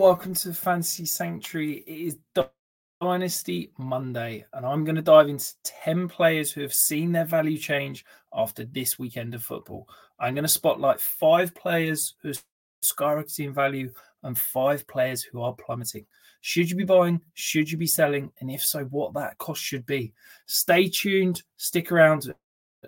welcome to Fantasy Sanctuary. It is Dynasty Monday, and I'm going to dive into 10 players who have seen their value change after this weekend of football. I'm going to spotlight five players who are skyrocketing in value and five players who are plummeting. Should you be buying? Should you be selling? And if so, what that cost should be? Stay tuned, stick around,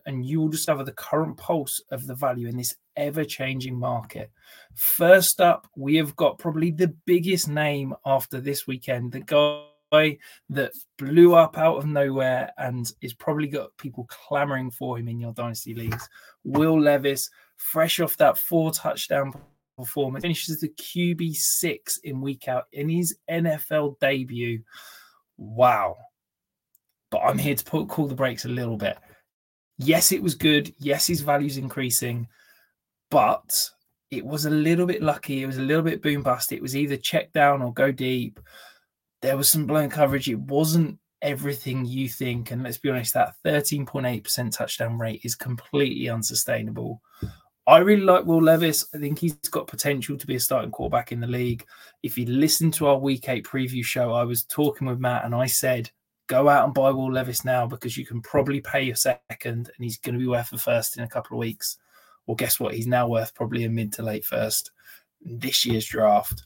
and you will discover the current pulse of the value in this ever changing market. First up, we have got probably the biggest name after this weekend, the guy that blew up out of nowhere and is probably got people clamoring for him in your dynasty leagues. Will Levis, fresh off that four touchdown performance, finishes the QB six in week out in his NFL debut. Wow. But I'm here to put, call the brakes a little bit. Yes, it was good. Yes, his value's increasing, but it was a little bit lucky. It was a little bit boom bust. It was either check down or go deep. There was some blown coverage. It wasn't everything you think. And let's be honest, that 13.8% touchdown rate is completely unsustainable. I really like Will Levis. I think he's got potential to be a starting quarterback in the league. If you listen to our week eight preview show, I was talking with Matt and I said go out and buy Will Levis now because you can probably pay your second and he's going to be worth the first in a couple of weeks. Well, guess what? He's now worth probably a mid to late first this year's draft.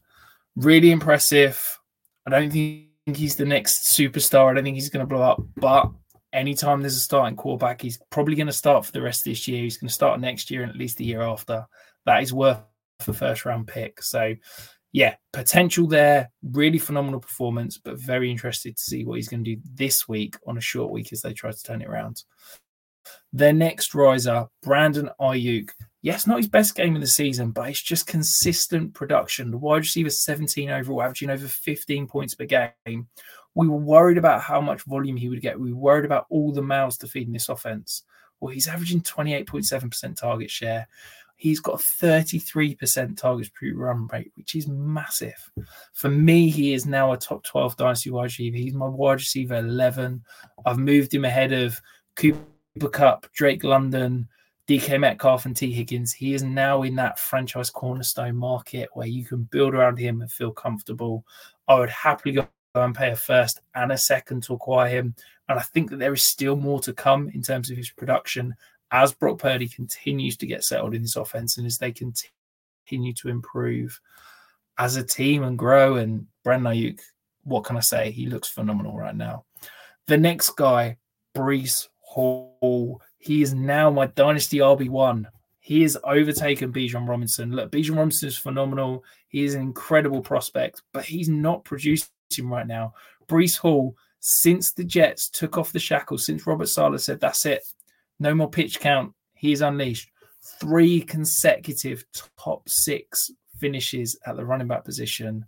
Really impressive. I don't think he's the next superstar. I don't think he's going to blow up, but anytime there's a starting quarterback, he's probably going to start for the rest of this year. He's going to start next year and at least the year after. That is worth a first round pick. So yeah, potential there. Really phenomenal performance, but very interested to see what he's going to do this week on a short week as they try to turn it around. Their next riser, Brandon Aiyuk. Yes, not his best game of the season, but it's just consistent production. The wide receiver 17 overall, averaging over 15 points per game. We were worried about how much volume he would get. We were worried about all the mouths to feed in this offense. Well, he's averaging 28.7% target share. He's got 33% targets per run rate, which is massive. For me, he is now a top 12 dynasty wide receiver. He's my wide receiver 11. I've moved him ahead of Cooper Kupp, Drake London, DK Metcalf, and Tee Higgins. He is now in that franchise cornerstone market where you can build around him and feel comfortable. I would happily go and pay a first and a second to acquire him. And I think that there is still more to come in terms of his production as Brock Purdy continues to get settled in this offense and as they continue to improve as a team and grow. And Brandon Aiyuk, what can I say? He looks phenomenal right now. The next guy, Breece Hall, he is now my dynasty RB1. He has overtaken Bijan Robinson. Look, Bijan Robinson is phenomenal. He is an incredible prospect, but he's not producing right now. Breece Hall, since the Jets took off the shackles, since Robert Saleh said, that's it, no more pitch count. He's unleashed. Three consecutive top six finishes at the running back position.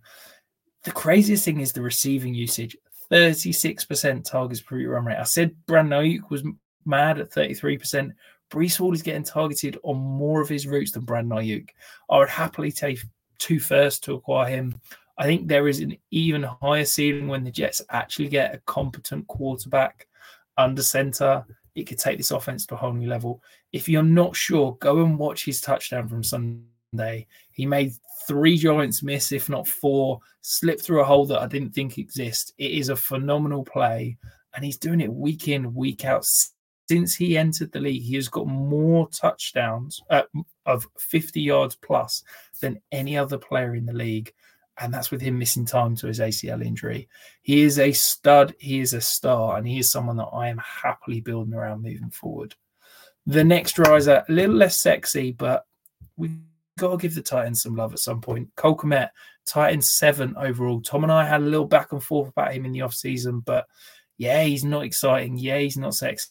The craziest thing is the receiving usage 36% targets per run rate. I said Brandon Aiyuk was mad at 33%. Breece Hall is getting targeted on more of his routes than Brandon Aiyuk. I would happily take two first to acquire him. I think there is an even higher ceiling when the Jets actually get a competent quarterback under center it could take this offense to a whole new level. If you're not sure, go and watch his touchdown from Sunday. He made three Giants miss, if not four, slip through a hole that I didn't think exists. It is a phenomenal play, and he's doing it week in, week out. Since he entered the league, he has got more touchdowns uh, of 50 yards plus than any other player in the league and that's with him missing time to his ACL injury. He is a stud, he is a star, and he is someone that I am happily building around moving forward. The next riser, a little less sexy, but we've got to give the Titans some love at some point. Cole Kmet, Titans seven overall. Tom and I had a little back and forth about him in the offseason, but yeah, he's not exciting. Yeah, he's not sexy,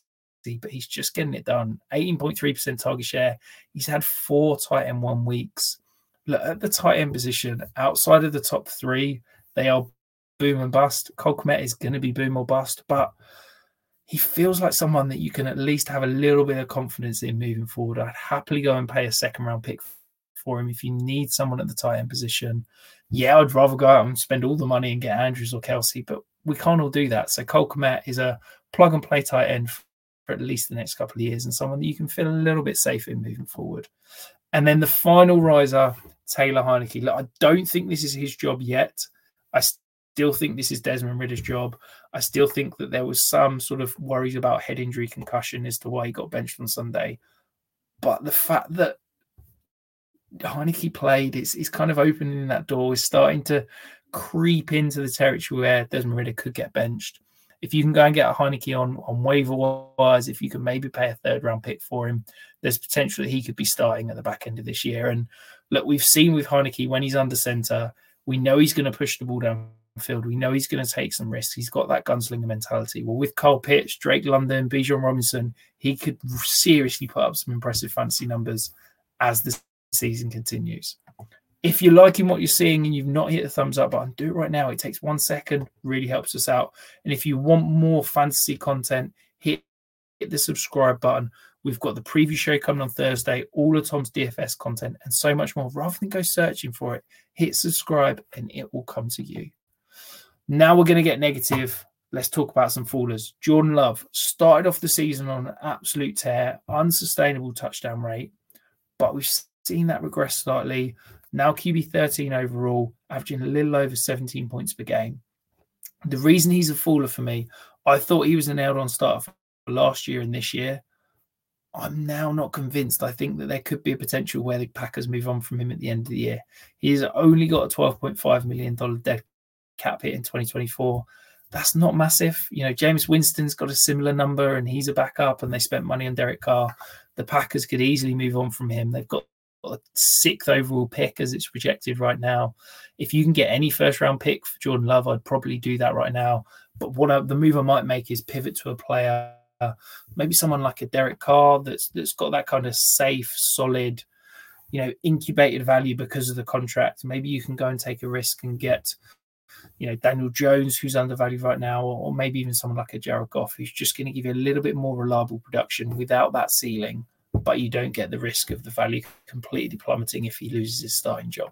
but he's just getting it done. 18.3% target share. He's had four tight end one weeks look at the tight end position outside of the top three, they are boom and bust. Cole is going to be boom or bust, but he feels like someone that you can at least have a little bit of confidence in moving forward. I'd happily go and pay a second round pick for him if you need someone at the tight end position. Yeah, I'd rather go out and spend all the money and get Andrews or Kelce, but we can't all do that. So Cole is a plug and play tight end for at least the next couple of years and someone that you can feel a little bit safe in moving forward. And then the final riser Taylor Heinicke. Look, I don't think this is his job yet. I still think this is Desmond Ridder's job. I still think that there was some sort of worries about head injury, concussion as to why he got benched on Sunday. But the fact that Heinicke played, it's, it's kind of opening that door, is starting to creep into the territory where Desmond Ridder could get benched. If you can go and get a Heinicke on, on waiver wise, if you can maybe pay a third round pick for him, there's potential that he could be starting at the back end of this year. And look, we've seen with Heinicke when he's under centre, we know he's going to push the ball downfield. We know he's going to take some risks. He's got that gunslinger mentality. Well, with Kyle Pitts, Drake London, Bijan Robinson, he could seriously put up some impressive fantasy numbers as the season continues. If you're liking what you're seeing and you've not hit the thumbs up button, do it right now. It takes one second, really helps us out. And if you want more fantasy content, hit, hit the subscribe button. We've got the preview show coming on Thursday, all of Tom's DFS content, and so much more. Rather than go searching for it, hit subscribe and it will come to you. Now we're going to get negative. Let's talk about some fallers. Jordan Love started off the season on an absolute tear, unsustainable touchdown rate, but we've seen that regress slightly. Now QB 13 overall, averaging a little over 17 points per game. The reason he's a faller for me, I thought he was a nailed on starter last year and this year. I'm now not convinced. I think that there could be a potential where the Packers move on from him at the end of the year. He's only got a $12.5 million dead cap hit in 2024. That's not massive. You know, Jameis Winston's got a similar number and he's a backup and they spent money on Derek Carr. The Packers could easily move on from him. They've got a sixth overall pick as it's projected right now. If you can get any first round pick for Jordan Love, I'd probably do that right now. But what I, the move I might make is pivot to a player, maybe someone like a Derek Carr that's that's got that kind of safe, solid, you know, incubated value because of the contract. Maybe you can go and take a risk and get, you know, Daniel Jones, who's undervalued right now, or, or maybe even someone like a Jared Goff, who's just going to give you a little bit more reliable production without that ceiling but you don't get the risk of the value completely plummeting if he loses his starting job.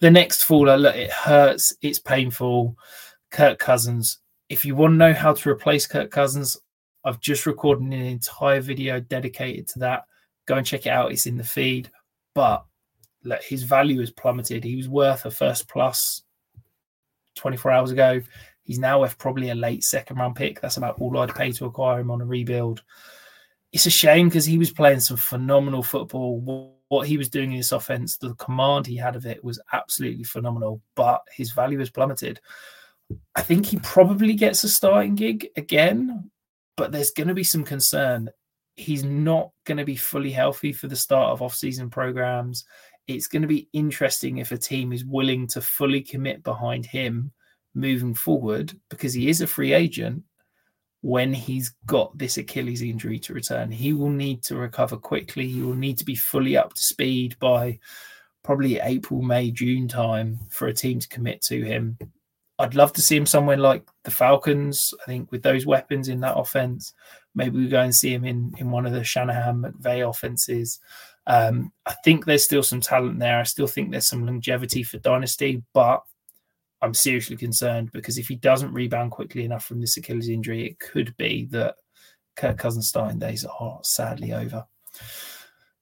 The next faller, look, it hurts, it's painful. Kirk Cousins. If you want to know how to replace Kirk Cousins, I've just recorded an entire video dedicated to that. Go and check it out. It's in the feed. But look, his value has plummeted. He was worth a first plus 24 hours ago. He's now worth probably a late second round pick. That's about all I'd pay to acquire him on a rebuild it's a shame because he was playing some phenomenal football. What he was doing in this offense, the command he had of it was absolutely phenomenal, but his value has plummeted. I think he probably gets a starting gig again, but there's going to be some concern. He's not going to be fully healthy for the start of off-season programs. It's going to be interesting if a team is willing to fully commit behind him moving forward because he is a free agent when he's got this Achilles injury to return. He will need to recover quickly. He will need to be fully up to speed by probably April, May, June time for a team to commit to him. I'd love to see him somewhere like the Falcons. I think with those weapons in that offense, maybe we go and see him in in one of the Shanahan McVay offenses. Um, I think there's still some talent there. I still think there's some longevity for Dynasty, but I'm seriously concerned because if he doesn't rebound quickly enough from this Achilles injury, it could be that Kirk Cousins starting days are sadly over.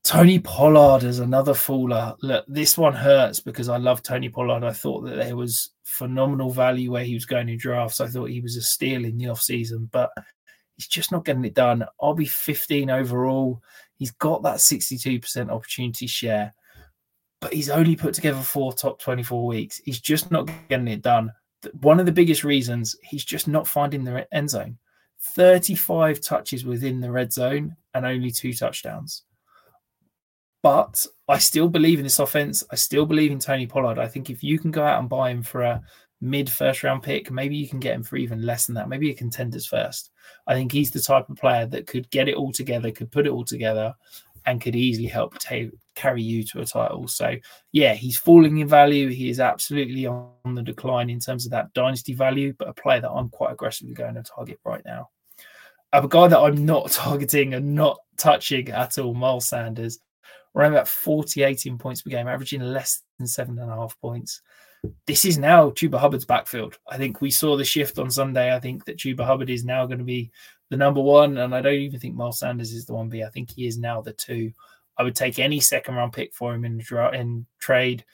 Tony Pollard is another faller. Look, this one hurts because I love Tony Pollard. I thought that there was phenomenal value where he was going in drafts. I thought he was a steal in the offseason, but he's just not getting it done. I'll be 15 overall. He's got that 62% opportunity share but he's only put together four top 24 weeks. He's just not getting it done. One of the biggest reasons he's just not finding the end zone. 35 touches within the red zone and only two touchdowns. But I still believe in this offense. I still believe in Tony Pollard. I think if you can go out and buy him for a mid first round pick, maybe you can get him for even less than that. Maybe a contenders first. I think he's the type of player that could get it all together, could put it all together, and could easily help carry you to a title. So, yeah, he's falling in value. He is absolutely on the decline in terms of that dynasty value, but a player that I'm quite aggressively going to target right now. A guy that I'm not targeting and not touching at all, Miles Sanders, around about 48 in points per game, averaging less than seven and a half points. This is now Chuba Hubbard's backfield. I think we saw the shift on Sunday. I think that Chuba Hubbard is now going to be the number one, and I don't even think Miles Sanders is the one B. I think he is now the two. I would take any second round pick for him in in trade.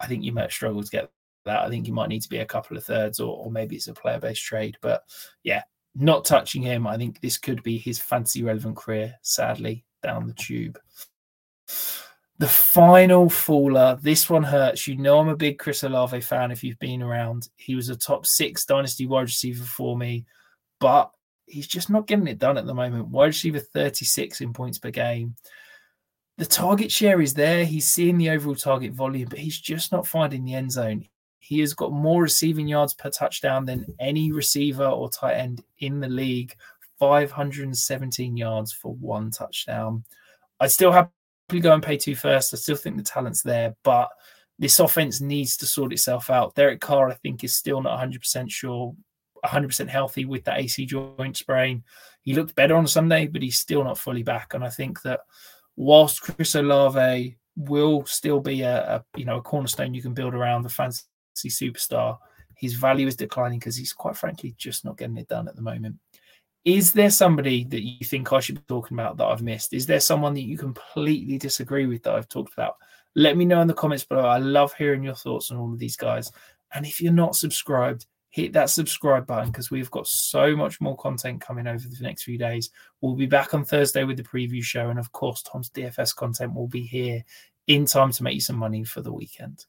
I think you might struggle to get that. I think you might need to be a couple of thirds, or, or maybe it's a player based trade. But yeah, not touching him. I think this could be his fancy relevant career. Sadly, down the tube. The final faller, this one hurts. You know, I'm a big Chris Olave fan if you've been around. He was a top six dynasty wide receiver for me, but he's just not getting it done at the moment. Wide receiver 36 in points per game. The target share is there. He's seeing the overall target volume, but he's just not finding the end zone. He has got more receiving yards per touchdown than any receiver or tight end in the league 517 yards for one touchdown. I still have go and pay two first. I still think the talent's there, but this offense needs to sort itself out. Derek Carr, I think, is still not 100% sure, 100% healthy with that AC joint sprain. He looked better on Sunday, but he's still not fully back. And I think that whilst Chris Olave will still be a, a you know a cornerstone you can build around the fantasy superstar, his value is declining because he's quite frankly just not getting it done at the moment. Is there somebody that you think I should be talking about that I've missed? Is there someone that you completely disagree with that I've talked about? Let me know in the comments below. I love hearing your thoughts on all of these guys. And if you're not subscribed, hit that subscribe button because we've got so much more content coming over the next few days. We'll be back on Thursday with the preview show. And of course, Tom's DFS content will be here in time to make you some money for the weekend.